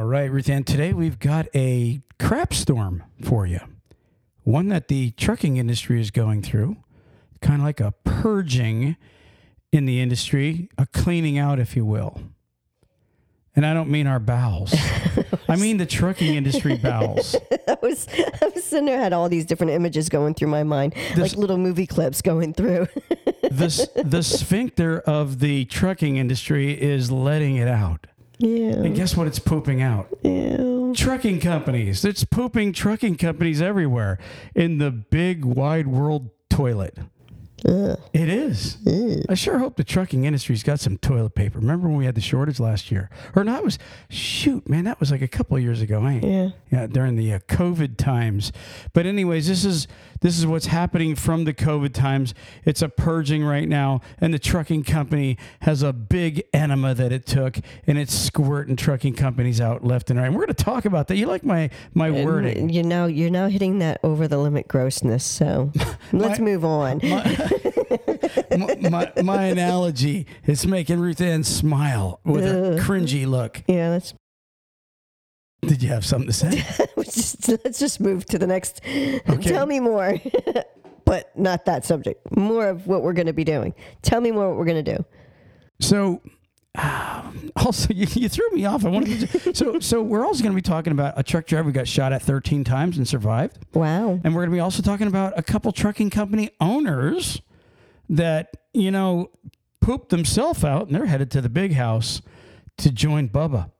All right, Ruth Ann, today we've got a crap storm for you. One that the trucking industry is going through, kind of like a purging in the industry, a cleaning out, if you will. And I don't mean our bowels. I mean the trucking industry bowels. I was I was sitting there had all these different images going through my mind, like little movie clips going through. The, the sphincter of the trucking industry is letting it out. Yeah. And guess what it's pooping out? Trucking companies. It's pooping trucking companies everywhere in the big wide world toilet. Ugh. It is. I sure hope the trucking industry's got some toilet paper. Remember when we had the shortage last year? Or not? Was shoot, man, that was like a couple of years ago, ain't? Yeah. Yeah, during the uh, COVID times. But anyways, this is this is what's happening from the COVID times. It's a purging right now, and the trucking company has a big enema that it took, and it's squirting trucking companies out left and right. And we're going to talk about that. You like my my wording? You know, you're now hitting that over the limit grossness. So let's My- move on. my, my, my analogy is making Ruth Ann smile with a cringy look. yeah, let's Did you have something to say? let's just, let's just move to the next. Tell me more, but not that subject. More of what we're going to be doing. Tell me more what we're going to do. So, um, also, you, you threw me off. I wanted to. So, so we're also going to be talking about a truck driver who got shot at 13 times and survived, Wow. and we're going to be also talking about a couple trucking company owners that you know pooped themselves out and they're headed to the big house to join Bubba.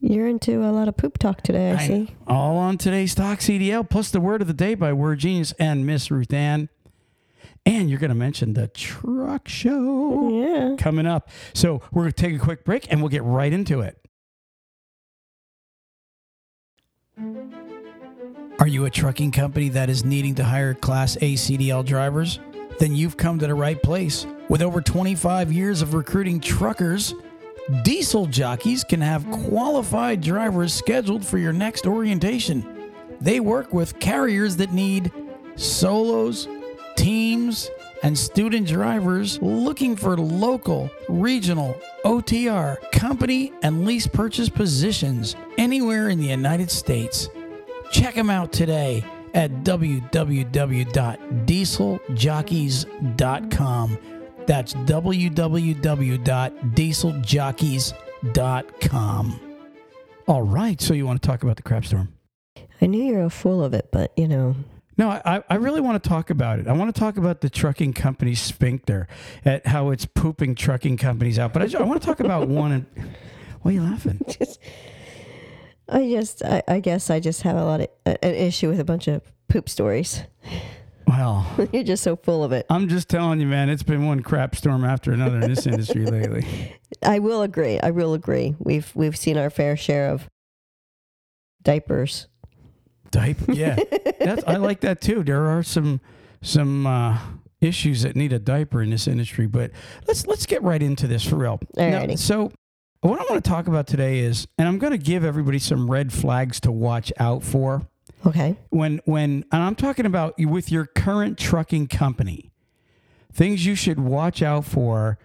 You're into a lot of poop talk today. I, I- see. all on today's TalkCDL, plus the word of the day by Word Genius and Miss Ruth Ann. And you're going to mention the truck show Yeah. coming up. So we're going to take a quick break and we'll get right into it. Are you a trucking company that is needing to hire Class A CDL drivers? Then you've come to the right place. With over 25 years of recruiting truckers, Diesel jockeys can have qualified drivers scheduled for your next orientation. They work with carriers that need solos, teams, and student drivers looking for local, regional, OTR, company, and lease purchase positions anywhere in the United States. Check them out today at www.dieseljockeys.com. That's www.dieseljockeys.com. All right, so you want to talk about the crap storm? I knew you were full of it, but you know, No, I, I really want to talk about it. I want to talk about the trucking company sphincter, at how it's pooping trucking companies out. But I, ju- I want to talk about one. And, why are you laughing? just I just I, I guess I just have a lot of an issue with a bunch of poop stories. Well, You're just so full of it. I'm just telling you, man, it's been one crap storm after another in this industry lately. I will agree. I will agree. We've we've seen our fair share of diapers. Diaper, yeah, that's I like that too. There are some some uh, issues that need a diaper in this industry, but let's let's get right into this for real. Now, Alrighty. so, what I want to talk about today is, and I'm going to give everybody some red flags to watch out for Okay. when when and I'm talking about with your current trucking company. Things you should watch out for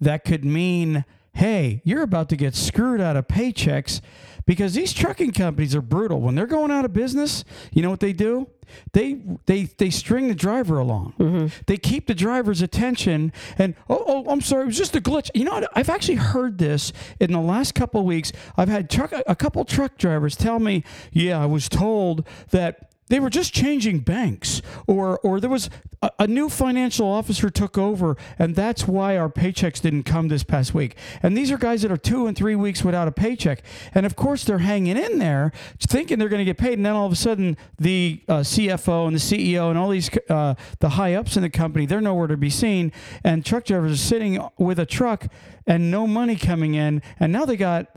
that could mean, hey, you're about to get screwed out of paychecks because these trucking companies are brutal. When they're going out of business, you know what they do? They they they string the driver along. Mm-hmm. They keep the driver's attention and oh, oh I'm sorry, it was just a glitch. You know what? I've actually heard this in the last couple of weeks. I've had truck a couple truck drivers tell me, "Yeah, I was told that they were just changing banks or or there was a, a new financial officer took over and that's why our paychecks didn't come this past week. And these are guys that are two and three weeks without a paycheck. And of course they're hanging in there thinking they're going to get paid and then all of a sudden the uh, cfo and the ceo and all these uh, the high ups in the company they're nowhere to be seen. And truck drivers are sitting with a truck and no money coming in. And now they got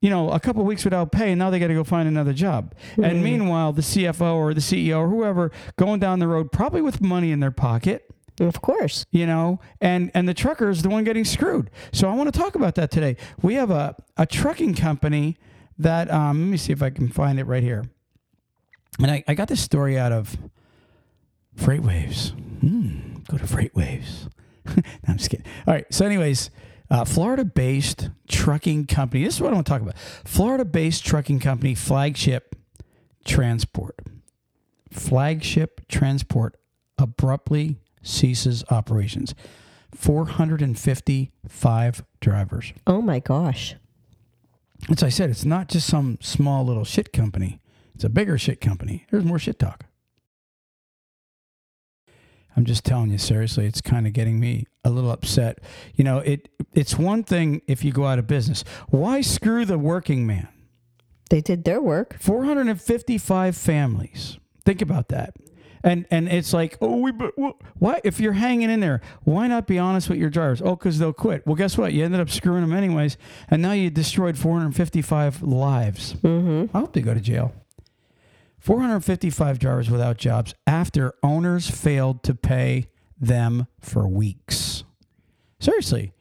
you know, a couple weeks without pay, and now they got to go find another job. And meanwhile, the CFO or the CEO or whoever going down the road, probably with money in their pocket, Of course. you know, and and the trucker is the one getting screwed. So I want to talk about that today. We have a a trucking company that um, let me see if I can find it right here. And I, I got this story out of FreightWaves. Hmm, go to FreightWaves. no, I'm just kidding. All right. So, anyways, Uh, Florida based trucking company. This is what I want to talk about. Florida based trucking company, Flagship Transport. Flagship Transport abruptly ceases operations. 455 drivers. Oh my gosh. As I said, it's not just some small little shit company. It's a bigger shit company. There's more shit talk. I'm just telling you seriously, it's kind of getting me a little upset. You know, it it's one thing if you go out of business. Why screw the working man? They did their work. 455 families. Think about that. And and it's like, oh, we why if you're hanging in there, why not be honest with your drivers? Oh, because they'll quit. Well, guess what? You ended up screwing them anyways, and now you destroyed 455 lives. Mm-hmm. I hope they go to jail. 455 drivers without jobs after owners failed to pay them for weeks. Seriously.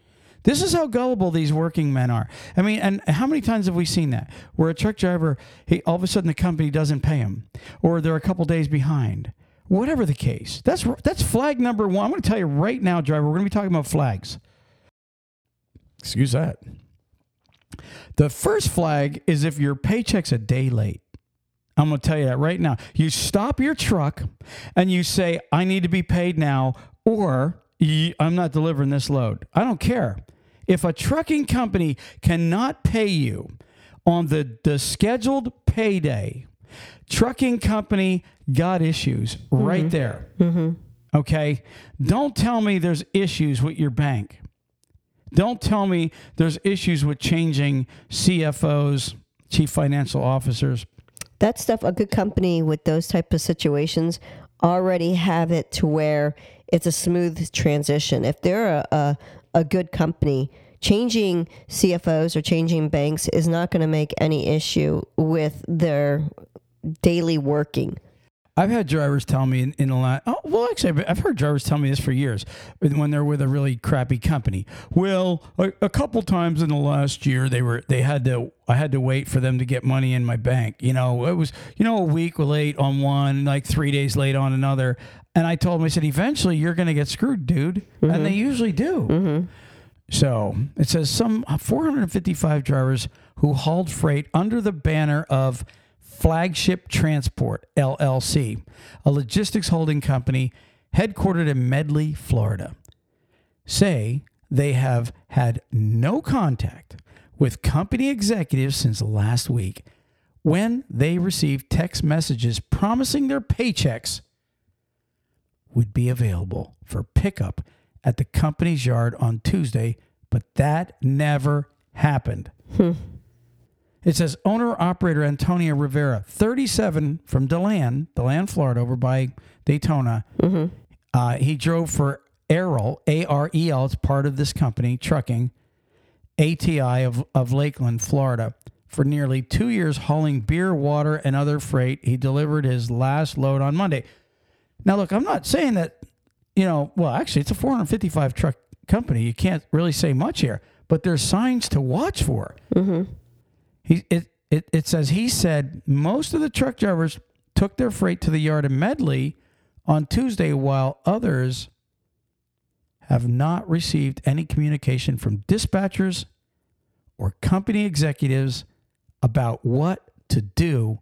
This is how gullible these working men are. I mean, and how many times have we seen that? Where a truck driver, he all of a sudden the company doesn't pay him, or they're a couple days behind. Whatever the case, that's that's flag number one. I'm going to tell you right now, driver. We're going to be talking about flags. Excuse that. The first flag is if your paycheck's a day late. I'm going to tell you that right now. You stop your truck and you say, I need to be paid now, or I'm not delivering this load. I don't care. If a trucking company cannot pay you on the, the scheduled payday, trucking company got issues mm-hmm. right there. Mm-hmm. Okay. Don't tell me there's issues with your bank. Don't tell me there's issues with changing CFOs, chief financial officers, that stuff a good company with those type of situations already have it to where it's a smooth transition. If they're a, a, a good company changing cfos or changing banks is not going to make any issue with their daily working I've had drivers tell me in, in the last, oh, well, actually, I've heard drivers tell me this for years when they're with a really crappy company. Well, a, a, couple times in the last year, they were, they had to, I had to wait for them to get money in my bank. You know, it was, you know, a week late on one, like three days late on another. And I told them, I said, eventually you're going to get screwed, dude. Mm-hmm. And they usually do. Mm-hmm. So it says some 455 drivers who hauled freight under the banner of Flagship Transport, LLC, a logistics holding company headquartered in Medley, Florida, say they have had no contact with company executives since last week when they received text messages promising their paychecks would be available for pickup at the company's yard on Tuesday, but that never happened. Hmm. It says owner operator Antonio Rivera, 37 from DeLand, DeLand, Florida, over by Daytona. Mm-hmm. Uh, he drove for Arel, A R E L. It's part of this company, trucking, ATI of, of Lakeland, Florida. For nearly two years, hauling beer, water, and other freight, he delivered his last load on Monday. Now, look, I'm not saying that, you know, well, actually, it's a 455 truck company. You can't really say much here, but there's signs to watch for. Mm-hmm. He it, it it says he said most of the truck drivers took their freight to the yard in Medley on Tuesday, while others have not received any communication from dispatchers or company executives about what to do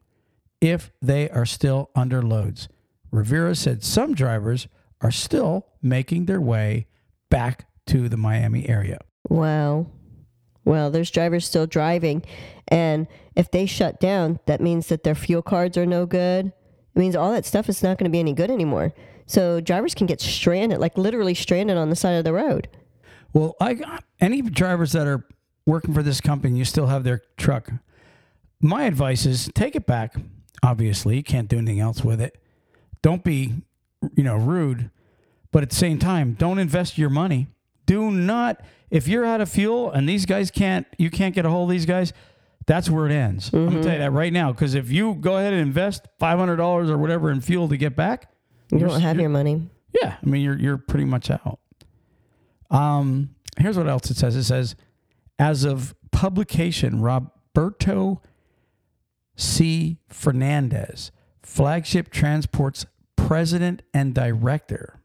if they are still under loads. Rivera said some drivers are still making their way back to the Miami area. Wow. Well, there's drivers still driving. And if they shut down, that means that their fuel cards are no good. It means all that stuff is not going to be any good anymore. So drivers can get stranded, like literally stranded on the side of the road. Well, I any drivers that are working for this company, you still have their truck. My advice is take it back. Obviously, you can't do anything else with it. Don't be, you know, rude, but at the same time, don't invest your money. Do not if you're out of fuel and these guys can't, you can't get a hold of these guys, that's where it ends. Mm-hmm. I'm gonna tell you that right now because if you go ahead and invest five hundred dollars or whatever in fuel to get back, you don't have your money. Yeah, I mean you're you're pretty much out. Um, here's what else it says. It says, as of publication, Roberto C. Fernandez, flagship transport's president and director,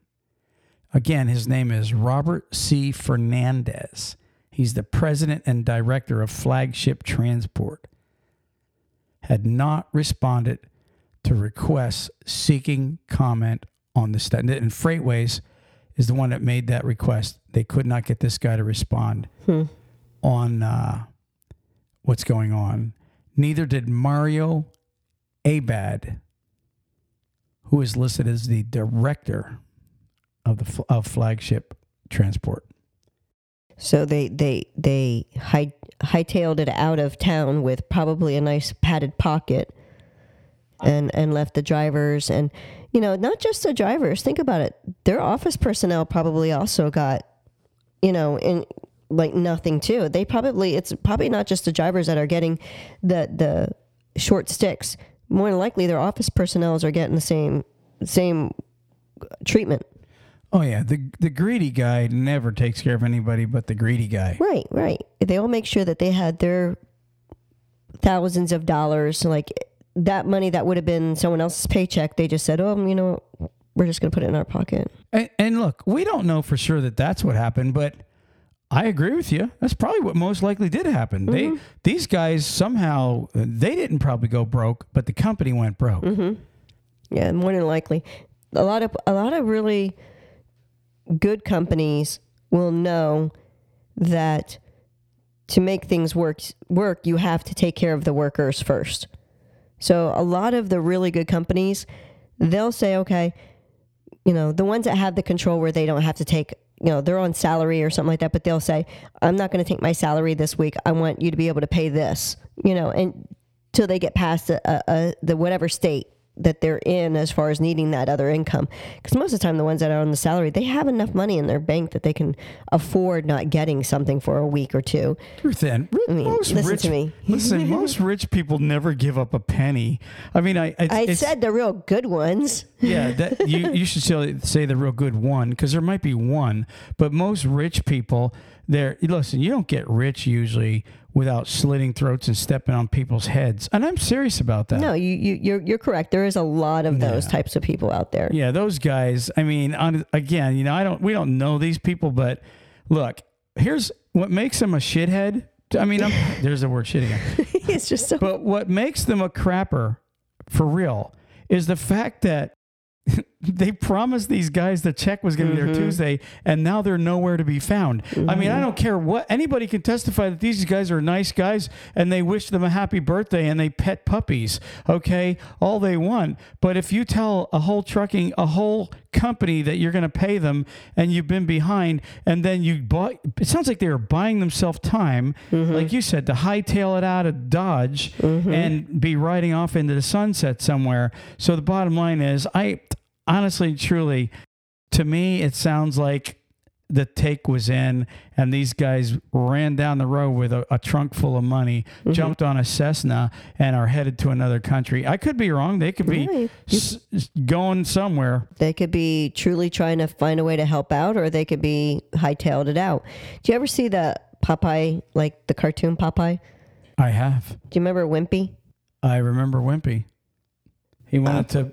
Again, his name is Robert C. Fernandez. He's the president and director of Flagship Transport. Had not responded to requests seeking comment on the study. And FreightWaves is the one that made that request. They could not get this guy to respond on uh, what's going on. Neither did Mario Abad, who is listed as the director of the of flagship transport. So they they they high hightailed it out of town with probably a nice padded pocket, and and left the drivers and you know not just the drivers. Think about it. Their office personnel probably also got, you know, in like nothing too. They probably it's probably not just the drivers that are getting the the short sticks. More than likely, their office personnel are getting the same same treatment. Oh yeah, the the greedy guy never takes care of anybody but the greedy guy. Right, right. They all make sure that they had their thousands of dollars, like that money that would have been someone else's paycheck. They just said, "Oh, you know, we're just going to put it in our pocket." And, and look, we don't know for sure that that's what happened, but I agree with you. That's probably what most likely did happen. They mm-hmm. these guys somehow they didn't probably go broke, but the company went broke. Mm-hmm. Yeah, more than likely. A lot of a lot of really good companies will know that to make things work work, you have to take care of the workers first. So a lot of the really good companies, they'll say, okay, you know, the ones that have the control where they don't have to take, you know, they're on salary or something like that, but they'll say, I'm not going to take my salary this week. I want you to be able to pay this, you know, and till they get past a, a, a, the whatever state that they're in as far as needing that other income. Because most of the time, the ones that are on the salary, they have enough money in their bank that they can afford not getting something for a week or two. Ri- mean, most listen rich, to me. listen, most rich people never give up a penny. I mean, I, I, I said the real good ones. Yeah, that you you should say, say the real good one because there might be one, but most rich people, they're listen. You don't get rich usually without slitting throats and stepping on people's heads, and I'm serious about that. No, you, you you're you're correct. There is a lot of those Yeah. types of people out there. Yeah, those guys. I mean, on, again, you know, I don't. We don't know these people, but look, here's what makes them a shithead. I mean, I'm, there's the word shit again. it's just so But what makes them a crapper for real is the fact that they promised these guys the check was going to be there mm-hmm. Tuesday, and now they're nowhere to be found. I mean, I mm-hmm. don't care what anybody can testify that these guys are nice guys and they wish them a happy birthday and they pet puppies. Okay, all they want. But if you tell a whole trucking, a whole company that you're going to pay them and you've been behind, and then you bought, it sounds like they were buying themselves time, mm-hmm. like you said, to hightail it out of Dodge mm-hmm. and be riding off into the sunset somewhere. So the bottom line is, I honestly, truly, to me, it sounds like the take was in, and these guys ran down the road with a, a trunk full of money, mm-hmm. jumped on a Cessna, and are headed to another country. I could be wrong. They could be Right. s- going somewhere. they could be truly trying to find a way to help out, or they could be hightailed it out. Do you ever see the Popeye, like the cartoon Popeye? I have. Do you remember Wimpy? I remember Wimpy. He wanted uh, to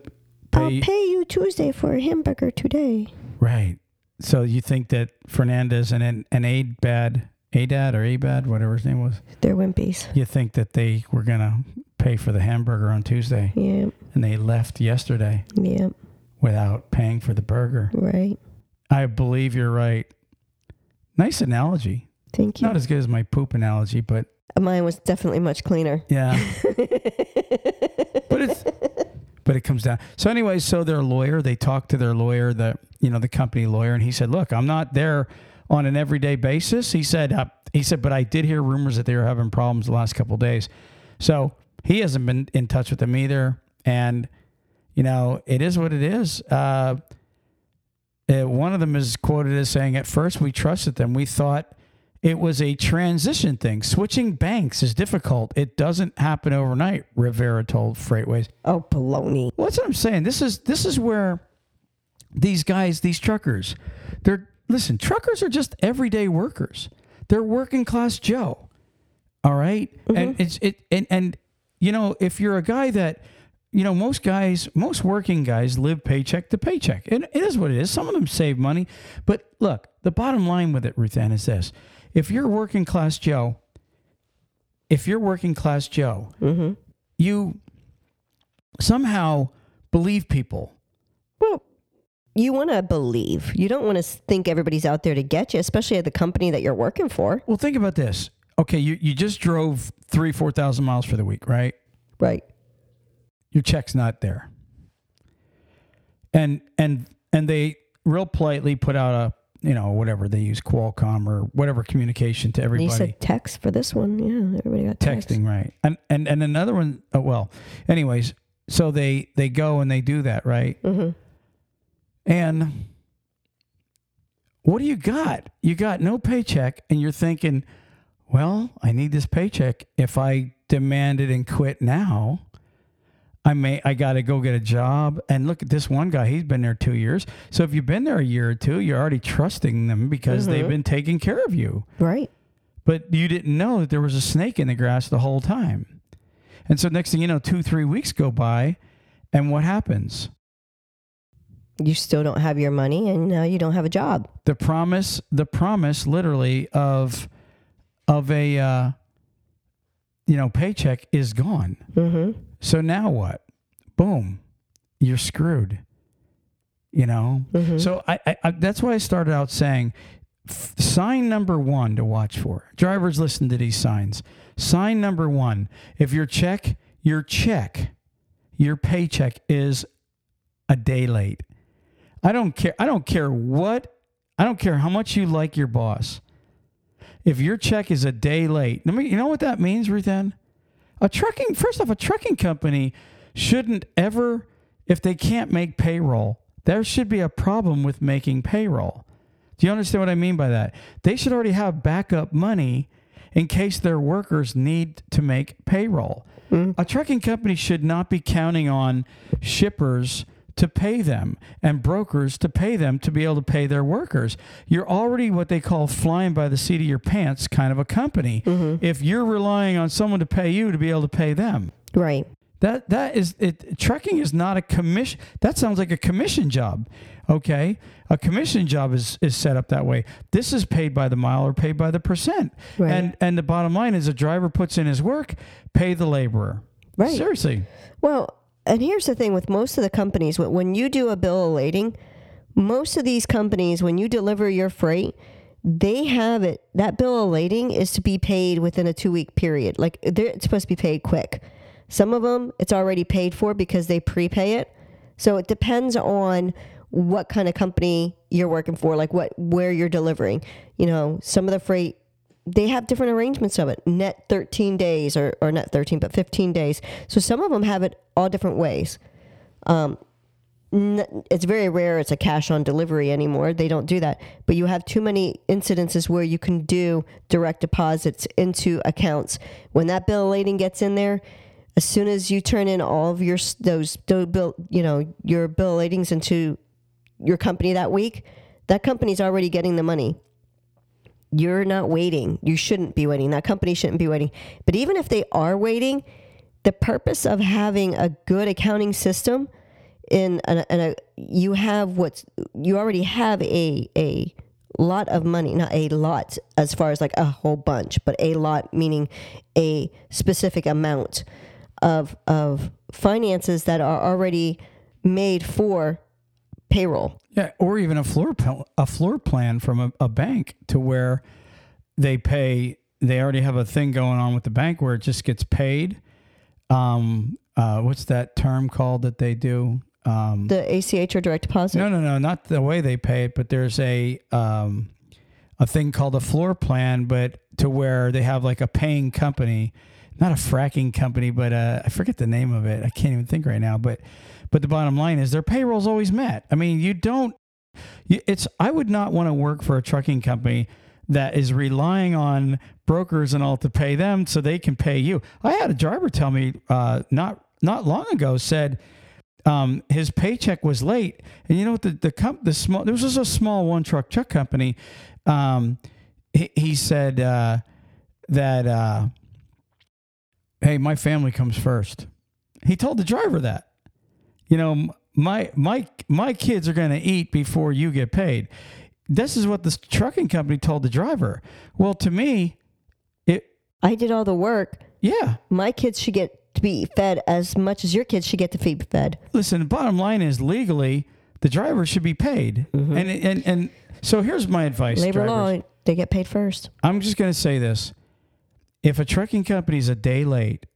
I'll pay. pay you Tuesday for a hamburger today. Right. So you think that Fernandez and an, an Adad, Adad or Abad, whatever his name was, They're Wimpies. you think that they were going to pay for the hamburger on Tuesday Yeah, and they left yesterday yeah, without paying for the burger? right. I believe you're right. Nice analogy. Thank you. Not as good as my poop analogy, but Mine was definitely much cleaner. yeah. but it's but it comes down. So anyway, so their lawyer, they talked to their lawyer, the you know the company lawyer, and he said, "Look, I'm not there on an everyday basis." He said, uh, "He said, but I did hear rumors that they were having problems the last couple days." So he hasn't been in touch with them either, and you know it is what it is. Uh, uh, one of them is quoted as saying, "At first, we trusted them. We thought." It was a transition thing. Switching banks is difficult. It doesn't happen overnight, Rivera told FreightWaves. Oh, baloney. Well, that's what I'm saying. This is this is where these guys, these truckers, they're listen, truckers are just everyday workers. They're working class Joe. All right? And mm-hmm. it's it and and you know, if you're a guy that you know, most guys, most working guys live paycheck to paycheck. And it is what it is. Some of them save money. But look, the bottom line with it, Ruth Ann, is this. If you're working class Joe, if you're working class Joe, Mm-hmm. you somehow believe people. Well, you want to believe. You don't want to think everybody's out there to get you, especially at the company that you're working for. Well, think about this. Okay, you, you just drove three, 4,000 miles for the week, right? Right. Your check's not there. And, and, and they real politely put out a, you know, whatever they use, Qualcomm or whatever communication to everybody. you said text for this one. Yeah, everybody got text. texting right and and and another one oh, well anyways so they they go and they do that right Mm-hmm. and what do you got you got no paycheck and you're thinking well i need this paycheck if i demand it and quit now i may i got to go get a job and look at this one guy he's been there two years so if you've been there a year or two you're already trusting them because they've been taking care of you Right. but you didn't know that there was a snake in the grass the whole time. And so next thing you know, two, three weeks go by, and what happens? You still don't have your money, and now you don't have a job. The promise, the promise literally of of a uh, you know, paycheck is gone. Mm-hmm. So now what? Boom. You're screwed. You know? Mhm. So I, I, I that's why I started out saying f- sign number one to watch for. Drivers listen to these signs. Sign number one. If your check, your check, your paycheck is a day late. I don't care. I don't care what. I don't care how much you like your boss. If your check is a day late, let me. You know what that means, Ruth Ann? A trucking. First off, a trucking company shouldn't ever, if they can't make payroll, there should be a problem with making payroll. Do you understand what I mean by that? They should already have backup money in case their workers need to make payroll. Mm-hmm. A trucking company should not be counting on shippers to pay them and brokers to pay them to be able to pay their workers. You're already what they call flying by the seat of your pants kind of a company. Mm-hmm. If you're relying on someone to pay you to be able to pay them. Right. That that is it. Trucking is not a commission. That sounds like a commission job. Okay, a commission job is is set up that way. This is paid by the mile or paid by the percent. Right. And and the bottom line is, a driver puts in his work, pay the laborer. Right. Seriously. Well, and here's the thing with most of the companies, when- you do a bill of lading, most of these companies, when you deliver your freight, they have it. That bill of lading is to be paid within a two week period. Like they're supposed to be paid quick. Some of them it's already paid for because they prepay it. So it depends on what kind of company you're working for, like what where you're delivering. You know, some of the freight they have different arrangements of it. Net 13 days or or not 13 but 15 days. So some of them have it all different ways. Um it's very rare it's a cash on delivery anymore. They don't do that. But you have too many incidences where you can do direct deposits into accounts. When that bill lading gets in there, as soon as you turn in all of your those, those bill, you know, your bill ladings into your company that week, that company's already getting the money. You're not waiting. You shouldn't be waiting. That company shouldn't be waiting. But even if they are waiting, the purpose of having a good accounting system in an, a, you have what's you already have a a lot of money not a lot as far as like a whole bunch but a lot meaning a specific amount of of finances that are already made for payroll Yeah, or even a floor a floor plan from a, a bank to where they pay. They already have a thing going on with the bank where it just gets paid. Um, uh, what's that term called that they do? Um, the ACH or direct deposit no, no, no, not the way they pay it, but there's a um, a thing called a floor plan, but to where they have like a paying company, not a fracking company, but uh, I forget the name of it. I can't even think right now. But but the bottom line is their payroll's always met. I mean, you don't. It's I would not want to work for a trucking company that is relying on brokers and all to pay them so they can pay you. I had a driver tell me uh, not not long ago said um, his paycheck was late, and you know what the the comp the small there was just a small one truck truck company. Um, he, he said uh, that uh, hey, my family comes first. He told the driver that you know my my my kids are going to eat before you get paid. this is what the trucking company told the driver. Well, to me, it I did all the work. yeah. My kids should get to be fed as much as your kids should get to be fed. Listen, the bottom line is legally the driver should be paid. And and and so here's my advice. Mm-hmm. Labor law, they get paid first. I'm just going to say this. If a trucking company's a day late,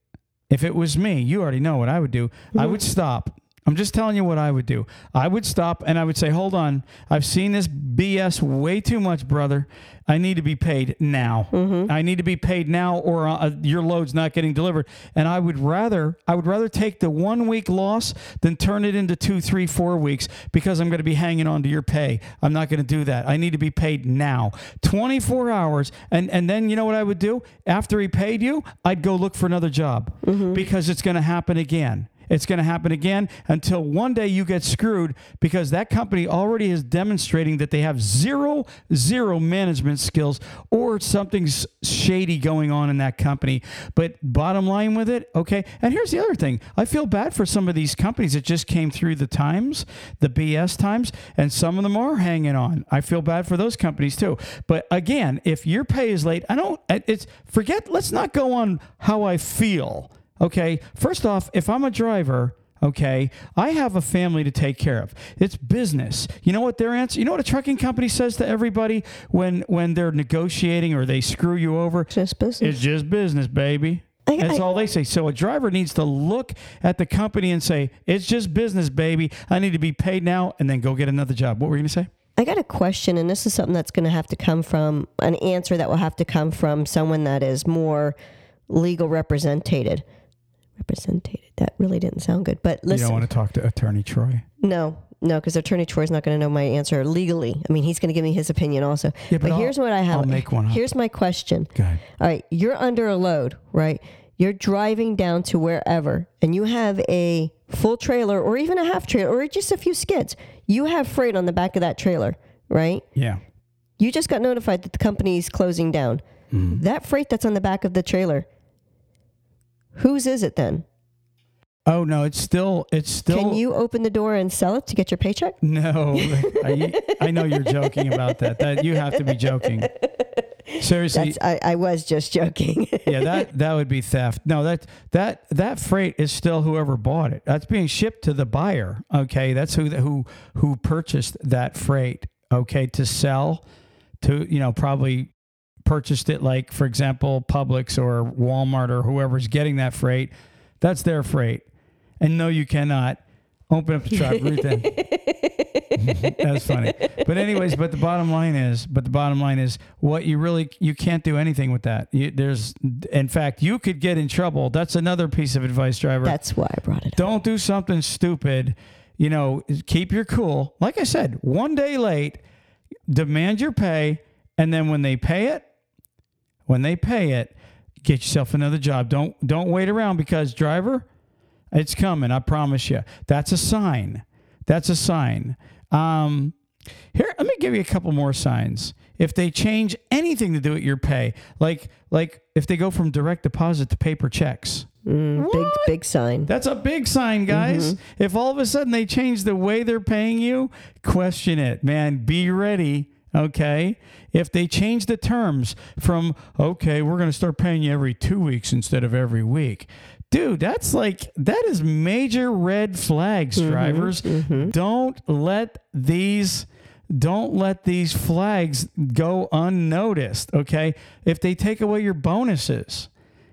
if it was me, you already know what I would do. I mm-hmm. would stop. I'm just telling you what I would do. I would stop and I would say, "Hold on. I've seen this BS way too much, brother. I need to be paid now. Mm-hmm. I need to be paid now or uh, uh, your load's not getting delivered." And I would rather I would rather take the 1 week loss than turn it into two, three, four weeks because I'm going to be hanging on to your pay. I'm not going to do that. I need to be paid now. 24 hours and and then you know what I would do? After he paid you, I'd go look for another job mm-hmm. because it's going to happen again. It's going to happen again until one day you get screwed because that company already is demonstrating that they have zero, zero management skills or something's shady going on in that company. But bottom line with it, okay. And here's the other thing I feel bad for some of these companies that just came through the times, the BS times, and some of them are hanging on. I feel bad for those companies too. But again, if your pay is late, I don't, it's forget, let's not go on how I feel. Okay. First off, if I'm a driver, okay, I have a family to take care of. It's business. You know what their answer? You know what a trucking company says to everybody when when they're negotiating or they screw you over? It's just business. It's just business, baby. I- That's I- all they say. So a driver needs to look at the company and say, "It's just business, baby. I need to be paid now," and then go get another job. What were you going to say? I got a question, and this is something that's going to have to come from an answer that will have to come from someone that is more legal represented. Represented. That really didn't sound good. But you listen, don't want to talk to Attorney Troy. no, no, because Attorney Troy's not going to know my answer legally. I mean, he's going to give me his opinion also. Yeah, but but here's what I have. I'll make one up. Here's my question. Go ahead. All right, you're under a load, right? You're driving down to wherever, and you have a full trailer, or even a half trailer, or just a few skids. You have freight on the back of that trailer, right? Yeah. You just got notified that the company's closing down. Mm-hmm. That freight that's on the back of the trailer, whose is it then? Oh no, it's still it's still. Can you open the door and sell it to get your paycheck? No, I, I know you're joking about that. That you have to be joking. Seriously, I, I was just joking. yeah, that that would be theft. No, that that that freight is still whoever bought it. That's being shipped to the buyer. Okay, that's who who who purchased that freight. Okay, to sell to you know probably purchased it like for example Publix or Walmart or whoever's getting that freight. That's their freight. And no, you cannot open up the truck, in. That's funny. But anyways, but the bottom line is, but the bottom line is, what you really you can't do anything with that. You, there's, in fact, you could get in trouble. That's another piece of advice, driver. That's why I brought it. Don't do something stupid. You know, keep your cool. Like I said, one day late, demand your pay, and then when they pay it, when they pay it, get yourself another job. Don't don't wait around because driver, it's coming. I promise you. That's a sign. That's a sign. Um, here, let me give you a couple more signs. If they change anything to do with your pay, like like if they go from direct deposit to paper checks, Mm, big big sign. that's a big sign, guys. If all of a sudden they change the way they're paying you, question it, man. Be ready. Okay. If they change the terms from, okay, we're going to start paying you every two weeks instead of every week. Dude, that's like, that is major red flags, mm-hmm, drivers. Mm-hmm. Don't let these. Don't let these flags go unnoticed, okay? If they take away your bonuses,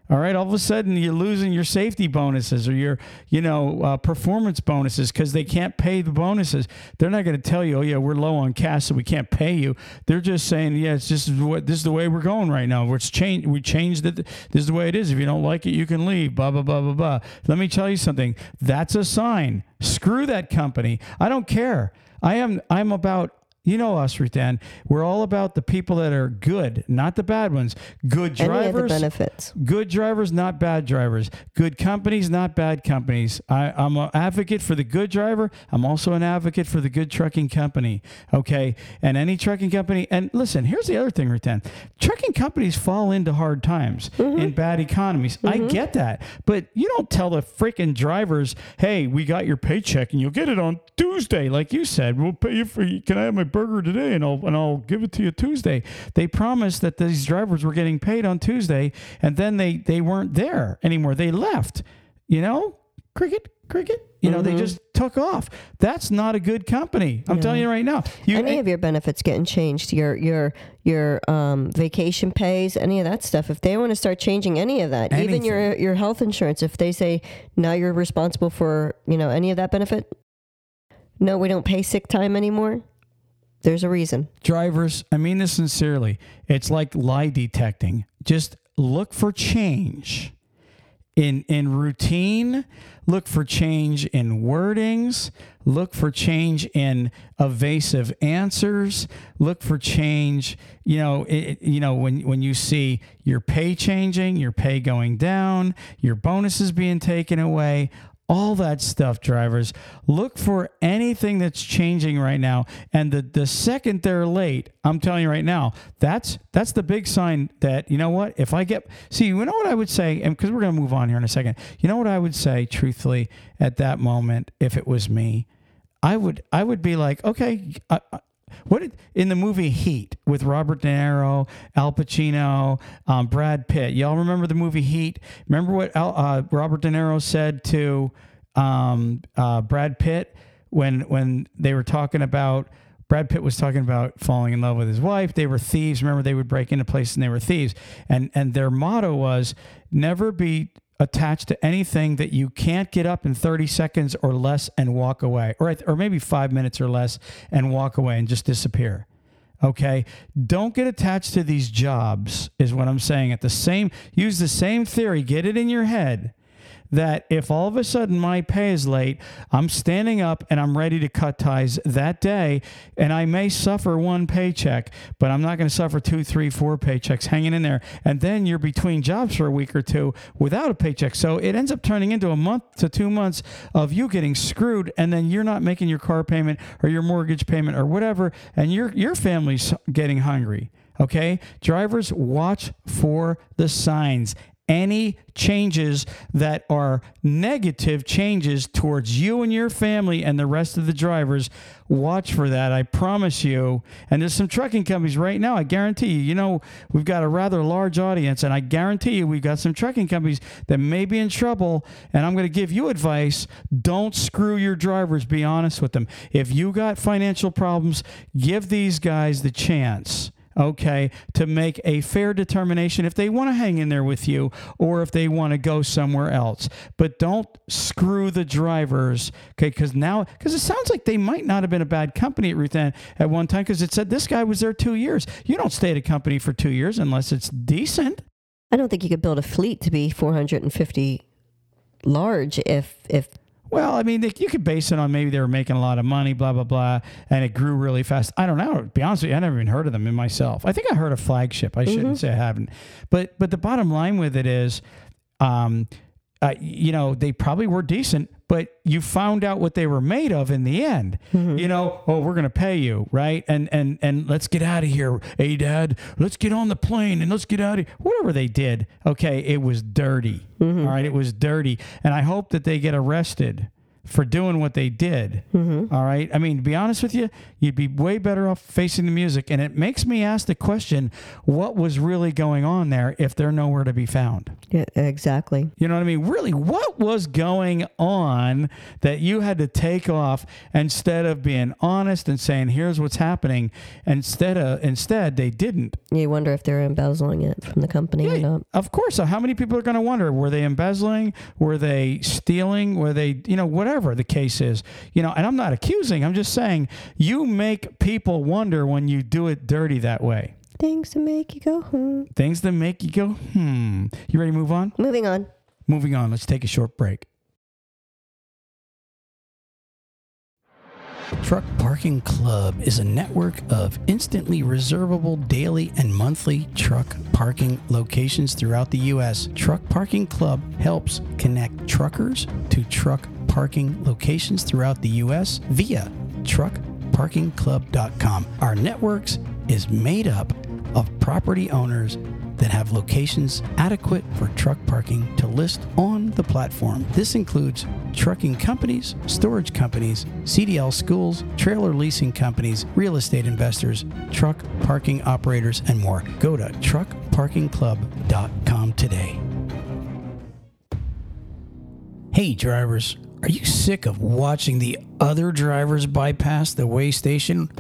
all right, all of a sudden you're losing your safety bonuses or your, you know, uh, performance bonuses because they can't pay the bonuses. They're not going to tell you, oh yeah, we're low on cash, so we can't pay you. They're just saying, yeah, it's just what this is the way we're going right now. It's changed. We changed it. This is the way it is. If you don't like it, you can leave. Blah blah blah blah blah. Let me tell you something. That's a sign. Screw that company. I don't care. I am. I'm about you know us, Ruth Ann. We're all about the people that are good, not the bad ones. Good Any of the drivers. benefits. Good drivers, not bad drivers. Good companies, not bad companies. I, I'm an advocate for the good driver. I'm also an advocate for the good trucking company. Okay. And any trucking company. And listen, here's the other thing, Ruth Ann. Trucking companies fall into hard times mm-hmm. in bad economies. I mm-hmm. get that. But you don't tell the freaking drivers, hey, we got your paycheck and you'll get it on Tuesday. Like you said, we'll pay you for, can I have my burger today and I'll and I'll give it to you Tuesday. They promised that these drivers were getting paid on Tuesday and then they they weren't there anymore. They left. You know? Cricket, cricket. You know, they just took off. That's not a good company. I'm telling you right now. You, any of your benefits getting changed, your your your um, vacation pays, any of that stuff. If they want to start changing any of that, even your your health insurance, if they say now you're responsible for you know any of that benefit, no, we don't pay sick time anymore. There's a reason. drivers, I mean this sincerely. It's like lie detecting. Just look for change in in routine, look for change in wordings, look for change in evasive answers, look for change, you know, it, you know when when you see your pay changing, your pay going down, your bonuses being taken away, all that stuff drivers. Look for anything that's changing right now. And the the second they're late i'm telling you right now that's that's the big sign that you know what? If i get see you know what i would say? And because we're going to move on here in a second. You know what i would say truthfully at that moment if it was me? I would i would be like okay I- what did, in the movie Heat with Robert De Niro, Al Pacino, um, Brad Pitt? Y'all remember the movie Heat? Remember what Al, uh, Robert De Niro said to um, uh, Brad Pitt when when they were talking about Brad Pitt was talking about falling in love with his wife. They were thieves. Remember, they would break into places and they were thieves. And and their motto was never be attached to anything that you can't get up in 30 seconds or less and walk away, or or maybe five minutes or less and walk away and just disappear. Okay, don't get attached to these jobs. Is what I'm saying. At the same, use the same theory. Get it in your head that if all of a sudden my pay is late, I'm standing up and I'm ready to cut ties that day, and I may suffer one paycheck, but I'm not going to suffer two, three, four paychecks hanging in there. And then you're between jobs for a week or two without a paycheck. So it ends up turning into a month to two months of you getting screwed, and then you're not making your car payment or your mortgage payment or whatever, and your your family's getting hungry. Okay, drivers, watch for the signs any changes that are negative changes towards you and your family and the rest of the drivers watch for that i promise you. And there's some trucking companies right now i guarantee you you know we've got a rather large audience and i guarantee you we've got some trucking companies that may be in trouble and i'm going to give you advice don't screw your drivers be honest with them. If you got financial problems give these guys the chance okay, to make a fair determination if they want to hang in there with you or if they want to go somewhere else. But don't screw the drivers, okay? Because now, because it sounds like they might not have been a bad company at Ruth Ann at one time because it said this guy was there two years. You don't stay at a company for two years unless it's decent. I don't think you could build a fleet to be 450 large if if Well, I mean, they, you could base it on maybe they were making a lot of money, blah blah blah, and it grew really fast. I don't know. To be honest with you, I never even heard of them in myself. I think I heard of Flagship. I shouldn't say I haven't, but but the bottom line with it is, um, uh, you know, they probably were decent, but you found out what they were made of in the end. You know, oh, we're gonna pay you, right? And and and let's get out of here. Hey, Dad, let's get on the plane and let's get out of here. Whatever they did, okay, it was dirty. All right, it was dirty, and I hope that they get arrested for doing what they did. Mm-hmm. All right. I mean, to be honest with you, you'd be way better off facing the music. And it makes me ask the question what was really going on there if they're nowhere to be found? yeah, exactly. You know what I mean? Really, what was going on that you had to take off instead of being honest and saying, here's what's happening? Instead of instead they didn't. You wonder if they're embezzling it from the company or not. Of course. So how many people are going to wonder? Were they embezzling? Were they stealing? Were they, you know, whatever the case is? You know, and I'm not accusing. I'm just saying you make people wonder when you do it dirty that way. Things to make you go, hmm. Things that make you go, hmm. You ready to move on? Moving on. Moving on. Let's take a short break. Truck Parking Club is a network of instantly reservable daily and monthly truck parking locations throughout the U.S. Truck Parking Club helps connect truckers to truck parking locations throughout the U.S. via truckparkingclub.com. Our networks is made up of property owners that have locations adequate for truck parking to list on the platform. This includes trucking companies, storage companies, CDL schools, trailer leasing companies, real estate investors, truck parking operators, and more. Go to truckparkingclub.com today. Hey, drivers, are you sick of watching the other drivers bypass the weigh station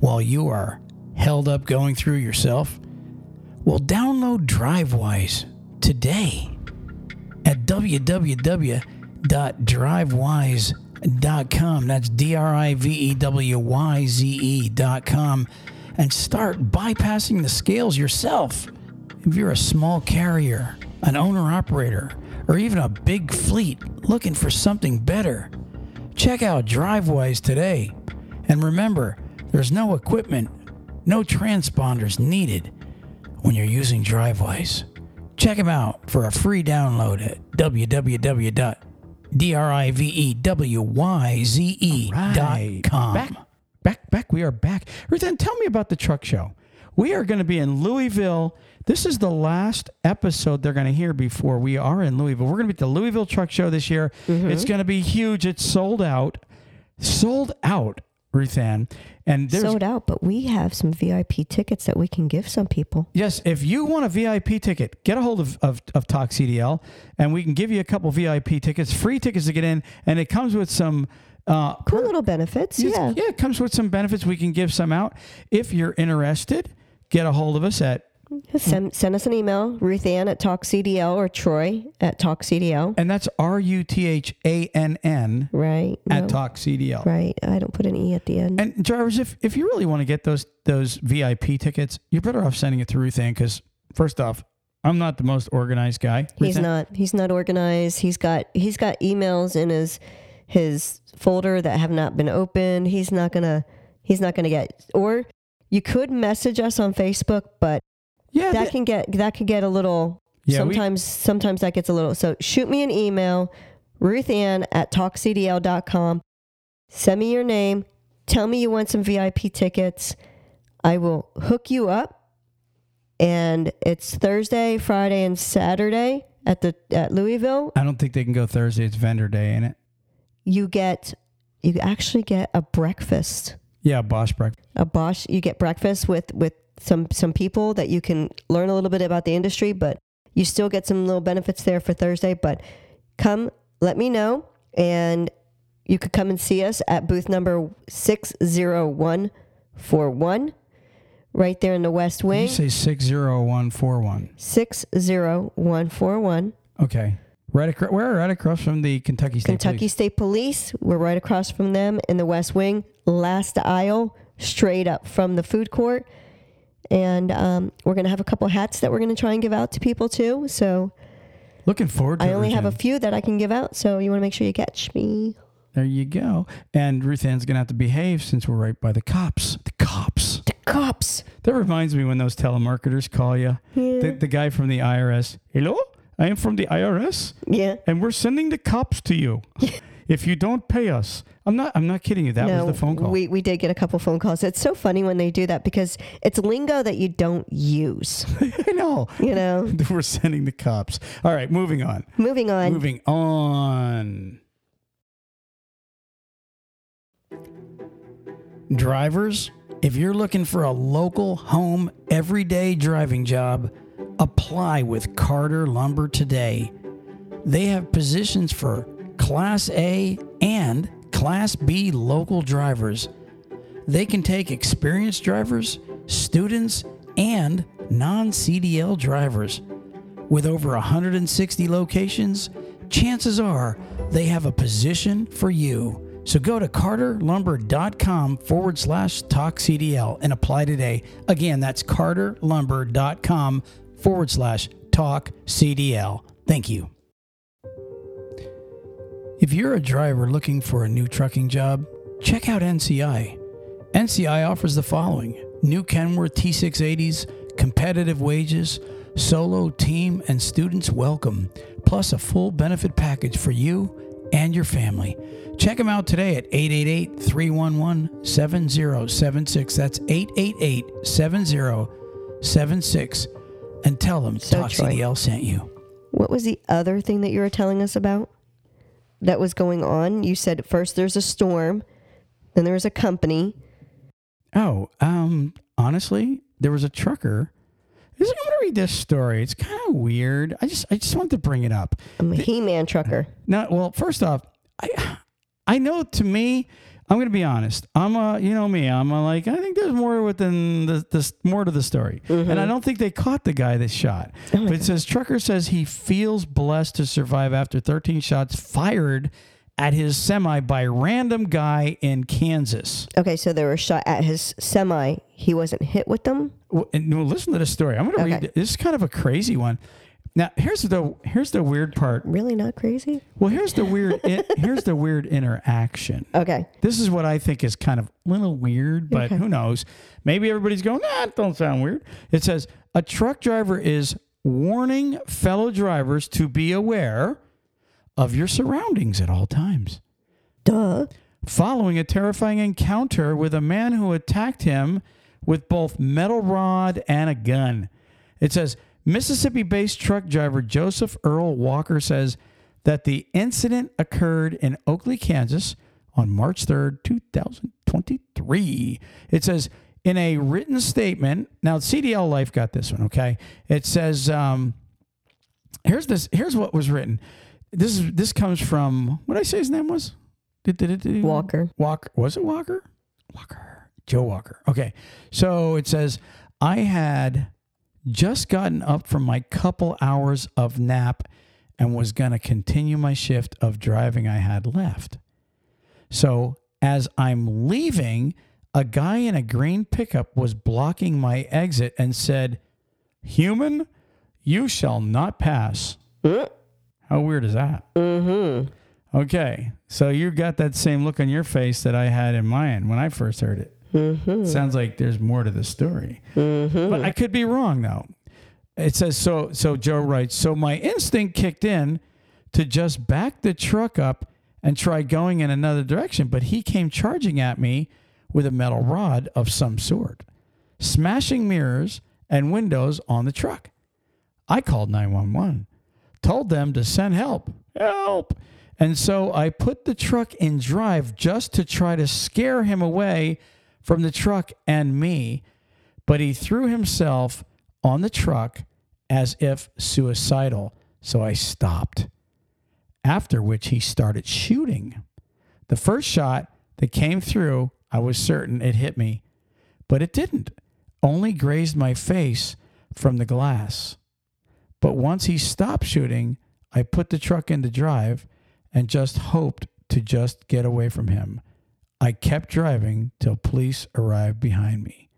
while you are held up going through yourself? Well, download Drivewyze today at www.drivewyze.com. That's D R I V E W Y Z E.com and start bypassing the scales yourself. If you're a small carrier, an owner operator, or even a big fleet looking for something better, check out Drivewyze today. And remember, there's no equipment, no transponders needed when you're using Drivewyze. Check them out for a free download at www.drivewyze.com. Back, back, back. We are back. Ruth Ann, tell me about the truck show. We are going to be in Louisville. This is the last episode they're going to hear before we are in Louisville. We're going to be at the Louisville Truck Show this year. It's going to be huge. It's sold out. Sold out, Ruth Ann. And there's Sold out, but we have some VIP tickets that we can give some people. Yes, if you want a VIP ticket, get a hold of, of, of TalkCDL and we can give you a couple VIP tickets, free tickets to get in, and it comes with some uh, Cool little benefits. Yeah. yeah, it comes with some benefits. We can give some out. If you're interested, get a hold of us at Send, send us an email, Ruth Ann at TalkCDL or Troy at TalkCDL. And that's R U T H A N N Right. at No, TalkCDL. Right. I don't put an E at the end. And drivers, if if you really want to get those those VIP tickets, you're better off sending it to Ruth Ann because first off, I'm not the most organized guy. He's Ann- not. He's not organized. He's got he's got emails in his his folder that have not been opened. He's not gonna he's not gonna get or you could message us on Facebook, but Yeah, that that- can get that can get a little Yeah, we- sometimes sometimes that gets a little so shoot me an email, Ruth Ann at talkcdl.com. Send me your name. Tell me you want some VIP tickets. I will hook you up. And it's Thursday, Friday, and Saturday at the at Louisville. I don't think they can go Thursday. It's vendor day, ain't it? You get you actually get a breakfast. Yeah, a Bosch breakfast. a Bosch. You get breakfast with with some some people that you can learn a little bit about the industry, but you still get some little benefits there for Thursday. But come, let me know, and you could come and see us at booth number six zero one four one, right there in the West Did you Wing. say six zero one four one? Six zero one four one. Okay, right across. Where? Right across from the Kentucky State Kentucky Police. State Police. We're right across from them in the West Wing, last aisle, straight up from the food court. And um, we're going to have a couple hats that we're going to try and give out to people too. So Looking forward to I it, only have a few that I can give out. So you want to make sure you catch me. There you go. And Ruth Ann's gonna have to behave since we're right by the cops. The cops. The cops. That reminds me when those telemarketers call you. Yeah. The, the guy from the IRS. Hello, I am from the IRS, yeah. and we're sending the cops to you. if you don't pay us, I'm not. I'm not kidding you. That no, was the phone call. We, we did get a couple phone calls. It's so funny when they do that because it's lingo that you don't use. I know. You know, We're sending the cops. All right, moving on. moving on. Moving on. Drivers, if you're looking for a local, home, everyday driving job, apply with Carter Lumber today. They have positions for Class A and Class B local drivers. They can take experienced drivers, students, and non CDL drivers. With over 160 locations, chances are they have a position for you. So go to carterlumber.com forward slash talk CDL and apply today. Again, that's carterlumber.com forward slash talk CDL. Thank you. If you're a driver looking for a new trucking job, check out NCI. NCI offers the following new Kenworth T680s, competitive wages, solo, team, and students welcome, plus a full benefit package for you and your family. Check them out today at 888 311 7076. That's 888 7076. and tell them So, Troy. CDL sent you. What was the other thing that you were telling us about that was going on? You said first there's a storm, then there was a company. Oh, um, honestly, there was a trucker. I'm gonna read this story. It's kind of weird. I just, I just wanted to bring it up. I'm a He-Man trucker. Now, well, first off, I, I know to me, I'm gonna be honest. I'm a, you know me. I'm a, like, I think there's more within the, this more to the story, and I mm-hmm. don't think they caught the guy that shot. Oh but it says trucker says he feels blessed to survive after 13 shots fired at his semi by random guy in Kansas. Okay, so they were shot at his semi. He wasn't hit with them. Well, and well, listen to the story. I'm going to Okay. read. This is kind of a crazy one. Now, here's the here's the weird part. Really not crazy? Well, here's the weird here's the weird interaction. Okay. This is what I think is kind of a little weird, but Okay. who knows? Maybe everybody's going, nah, it don't sound weird. It says a truck driver is warning fellow drivers to be aware of your surroundings at all times. Duh. Following a terrifying encounter with a man who attacked him with both metal rod and a gun. It says Mississippi based truck driver Joseph Earl Walker says that the incident occurred in Oakley, Kansas on March 3rd, 2023. It says in a written statement, now CDL Life got this one, okay? It says, um, here's this, here's what was written. This is this comes from what did I say his name was? Walker. Walker. Was it Walker? Walker. Joe Walker. Okay. So it says, I had just gotten up from my couple hours of nap and was going to continue my shift of driving I had left. So as I'm leaving, a guy in a green pickup was blocking my exit and said, Human, you shall not pass. How weird is that? Mm-hmm. Okay, so you got that same look on your face that I had in mine when I first heard it. Mm-hmm. Sounds like there's more to the story, Mm-hmm. but I could be wrong though. It says so. So Joe writes. So my instinct kicked in to just back the truck up and try going in another direction, but he came charging at me with a metal rod of some sort, smashing mirrors and windows on the truck. I called 911, told them to send help. Help. And so I put the truck in drive just to try to scare him away from the truck and me, but he threw himself on the truck as if suicidal. So I stopped. After which he started shooting. The first shot that came through, I was certain it hit me, but it didn't, only grazed my face from the glass. But once he stopped shooting, I put the truck into drive and just hoped to just get away from him. I kept driving till police arrived behind me.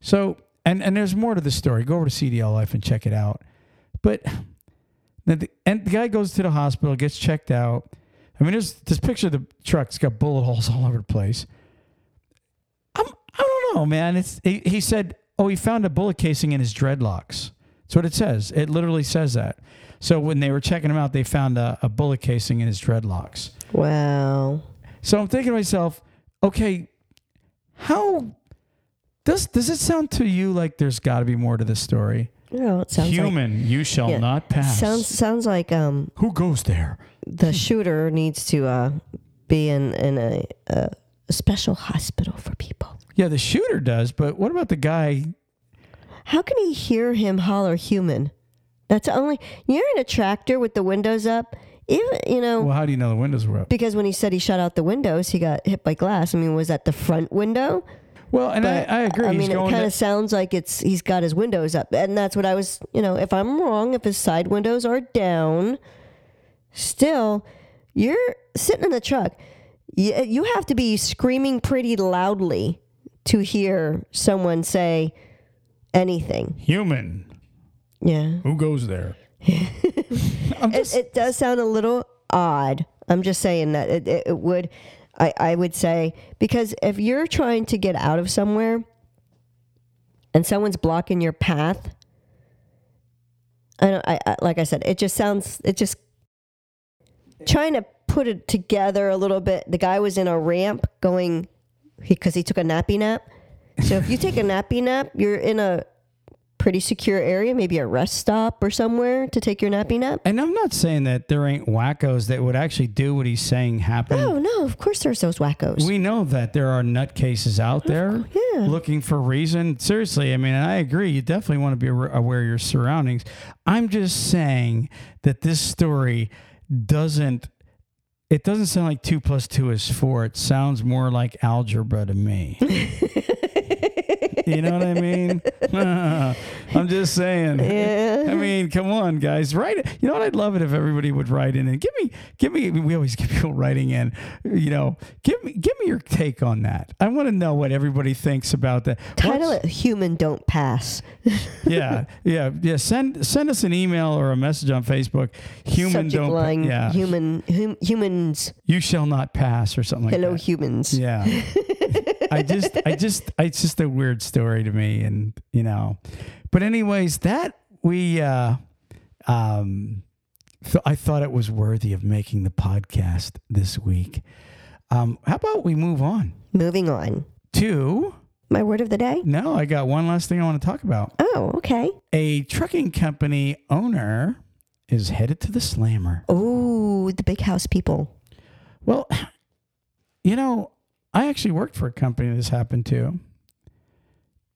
So, and and there's more to the story. Go over to CDL Life and check it out. But the, and the guy goes to the hospital, gets checked out. I mean, there's this picture of the truck. It's got bullet holes all over the place. I'm, I don't know, man. It's he, he said, oh, he found a bullet casing in his dreadlocks. That's what it says. It literally says that. So when they were checking him out, they found a, a bullet casing in his dreadlocks. Wow. So I'm thinking to myself, okay, how does does it sound to you like there's got to be more to this story? No, it sounds like Human, you shall Yeah. not pass. sounds sounds like um Who goes there? the shooter needs to uh be in in a, a, a special hospital for people. Yeah, the shooter does, but what about the guy? How can he hear him holler human? That's only you're in a tractor with the windows up. Even you know Well, how do you know the windows were up? because when he said he shut out the windows, he got hit by glass. I mean, was that the front window? Well, and I, But, I agree. I mean, it kind of sounds like it's he's got his windows up, and that's what I was. You know, if I'm wrong, if his side windows are down, still, you're sitting in the truck. You, you have to be screaming pretty loudly to hear someone say anything. human. Yeah, Who goes there? I'm it, just, it does sound a little odd. I'm just saying that it, it, it would. I, I would say because if you're trying to get out of somewhere and someone's blocking your path, I, don't, I, I like I said, it just sounds. It just trying to put it together a little bit. The guy was in a ramp going because he, took a nappy nap. So if you take a nappy nap, you're in a pretty secure area, maybe a rest stop or somewhere to take your nappy nap. And I'm not saying that there ain't wackos that would actually do what he's saying happen. Oh no, of course there's those wackos. We know that there are nutcases out there yeah. looking for reason. Seriously, I mean, I agree. You definitely want to be aware aware of your surroundings. I'm just saying that this story doesn't. It doesn't sound like two plus two is four. It sounds more like algebra to me. you know what I mean? I'm just saying. Yeah. I mean, come on, guys, write it. You know what? I'd love it if everybody would write in and give me, give me. We always get people writing in. You know, give me, give me your take on that. I want to know what everybody thinks about that. Title What's- it "Human Don't Pass." yeah, yeah, yeah. Send send us an email or a message on Facebook. Human Subject don't. line: yeah, Human hum, humans. you shall not pass or something like Hello, that. Hello, humans. Yeah. I just, I just, it's just a weird story to me, and you know, but anyways, that we, uh, um, th- I thought it was worthy of making the podcast this week. Um, how about we move on Moving on. to? My word of the day. No, I got one last thing I want to talk about. Oh, okay. A trucking company owner is headed to the slammer. Oh, the big house people. Well, you know, I actually worked for a company this happened to.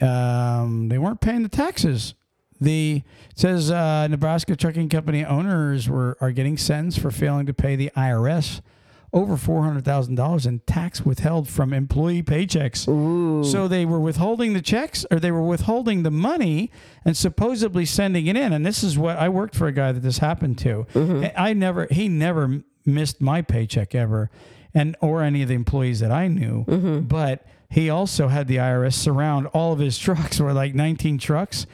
Um, they weren't paying the taxes. The it says uh, Nebraska trucking company owners were are getting sentenced for failing to pay the IRS over four hundred thousand dollars in tax withheld from employee paychecks. Ooh. So they were withholding the checks or they were withholding the money and supposedly sending it in. And this is what I worked for a guy that this happened to. I never, he never missed my paycheck ever and, or any of the employees that I knew. But he also had the IRS surround all of his trucks were like 19 trucks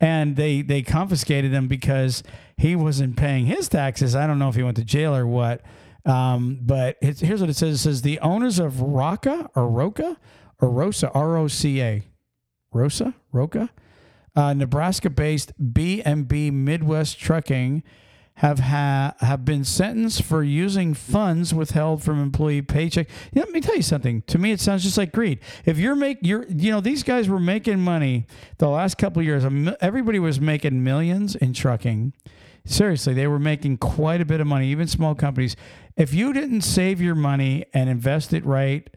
and they, they confiscated them because he wasn't paying his taxes. I don't know if he went to jail or what. Um, but it's, here's what it says. It says the owners of Roca or Roca or Rosa, R O C A, Rosa, Roca, uh, Nebraska-based B&B Midwest Trucking have ha- have been sentenced for using funds withheld from employee paycheck. Let me tell you something. To me, it sounds just like greed. If you're make you're you know these guys were making money the last couple years. Everybody was making millions in trucking. Seriously, they were making quite a bit of money, even small companies. If you didn't save your money and invest it right,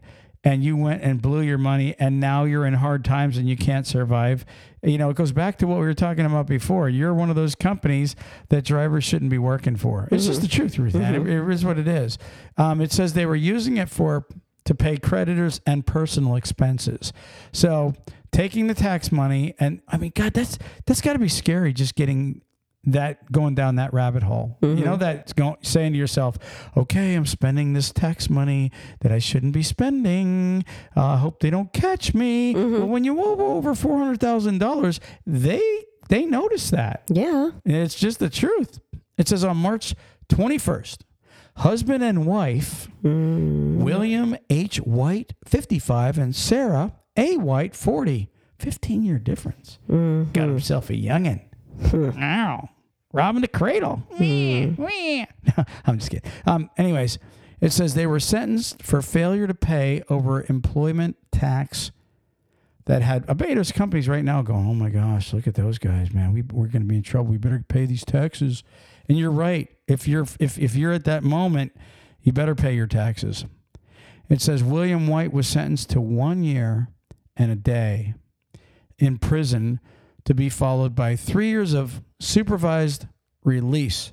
and you went and blew your money, and now you're in hard times and you can't survive, you know, it goes back to what we were talking about before. You're one of those companies that drivers shouldn't be working for. It's just the truth, Ruth. Ann. It, it is what it is. Um, it says they were using it for to pay creditors and personal expenses. So taking the tax money, and I mean, God, that's that's got to be scary. Just getting that going down that rabbit hole. You mm-hmm. know, that's going saying to yourself, "Okay, I'm spending this tax money that I shouldn't be spending. Uh, I hope they don't catch me." Mm-hmm. Well, when you owe over four hundred thousand dollars, they they notice that. Yeah. It's just the truth. It says on March 21st, husband and wife, mm. William H. White, 55, and Sarah A. White, 40. 15 year difference. Mm-hmm. Got himself a youngin'. Ow. Robbing the cradle. I'm just kidding. Um, anyways, it says they were sentenced for failure to pay over employment tax that had bet companies right now going, oh my gosh, look at those guys, man. We, we're going to be in trouble. We better pay these taxes. And you're right. If you're if, if you're at that moment, you better pay your taxes. It says William White was sentenced to one year and a day in prison to be followed by three years of supervised release.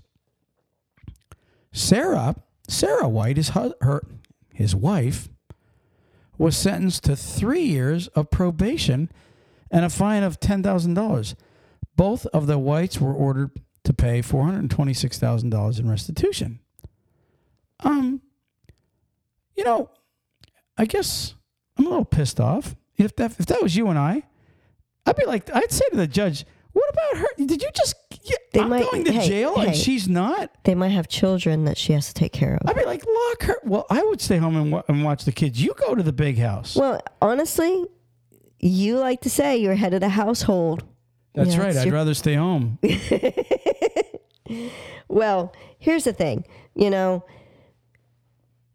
Sarah, Sarah White, his her his wife, was sentenced to three years of probation and a fine of ten thousand dollars. Both of the Whites were ordered to pay four hundred twenty-six thousand dollars in restitution. Um, you know, I guess I'm a little pissed off. If that if that was you and I, I'd be like, I'd say to the judge, "What about her? Did you just? Yeah, They I'm might- going to hey, jail and she's not." They might have children that she has to take care of. I'd be like, "Lock her." Well, I would stay home and, wa- and watch the kids. You go to the big house. Well, honestly, you like to say you're head of the household. That's Yeah, right. I'd your- rather stay home. Well, here's the thing. You know,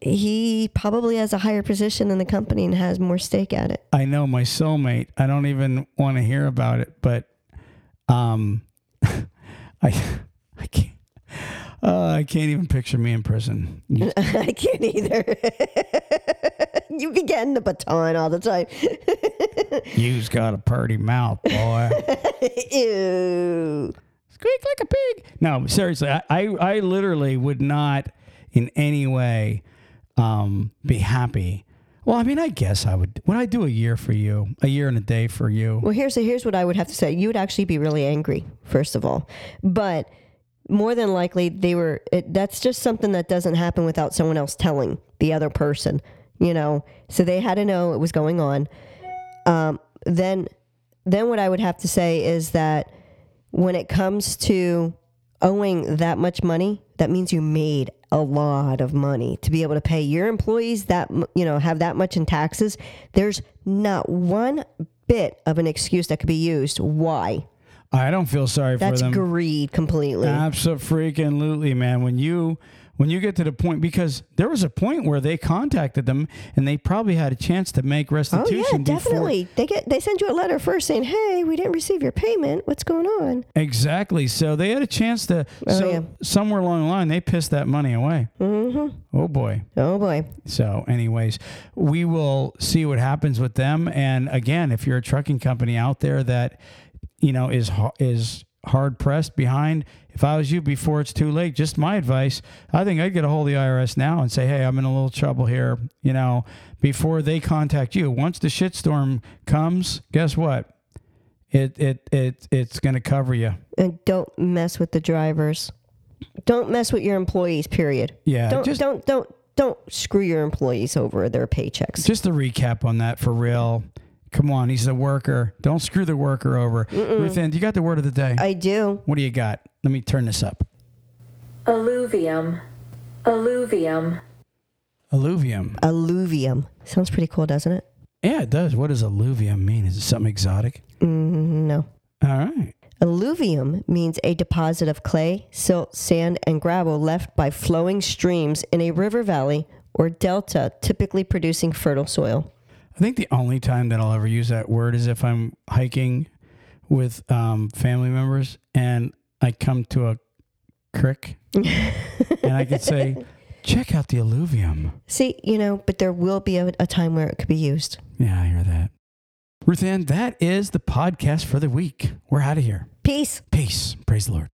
he probably has a higher position in the company and has more stake at it. I know my soulmate. I don't even want to hear about it, but Um, I, I can't. Uh, I can't even picture me in prison. You- I can't either. you be getting the baton all the time. You's got a purty mouth, boy. Ew. Squeak like a pig. No, seriously, I, I, I literally would not in any way um, be happy. Well, I mean, I guess I would. Would I do a year for you? A year and a day for you? Well, here's here's what I would have to say. You would actually be really angry, first of all, but more than likely they were. It, that's just something that doesn't happen without someone else telling the other person. You know, so they had to know it was going on. Um, then, then what I would have to say is that when it comes to owing that much money, that means you made a lot of money to be able to pay your employees that you know have that much in taxes. There's not one bit of an excuse that could be used. Why? I don't feel sorry That's for them. That's greed completely. Absolutely, man. When you when you get to the point, because there was a point where they contacted them and they probably had a chance to make restitution. Oh yeah, before- definitely. They get they send you a letter first saying, "Hey, we didn't receive your payment. What's going on?" Exactly. So they had a chance to. Oh, so yeah. somewhere along the line, they pissed that money away. Mm-hmm. Oh boy. Oh boy. So, anyways, we will see what happens with them. And again, if you're a trucking company out there that you know is is hard pressed behind, if I was you before it's too late, just my advice, I think I'd get a hold of the IRS now and say, "Hey, I'm in a little trouble here." You know, before they contact you. Once the shitstorm comes, guess what? It it it it's going to cover you. And don't mess with the drivers. Don't mess with your employees. Period. Yeah, Don't just don't don't don't screw your employees over their paychecks. just a recap on that for real. Come on, he's a worker. Don't screw the worker over. Ruth Ann, you got the word of the day. I do. What do you got? Let me turn this up. Alluvium. Alluvium. Alluvium. Alluvium. Sounds pretty cool, doesn't it? Yeah, it does. What does alluvium mean? Is it something exotic? Mm, no. All right. Alluvium means a deposit of clay, silt, sand, and gravel left by flowing streams in a river valley or delta, typically producing fertile soil. I think the only time that I'll ever use that word is if I'm hiking with um, family members and I come to a creek and I could say, check out the alluvium. See, you know, but there will be a, a time where it could be used. Yeah, I hear that. Ruth Ann, that is the podcast for the week. We're out of here. Peace. Peace. Praise the Lord.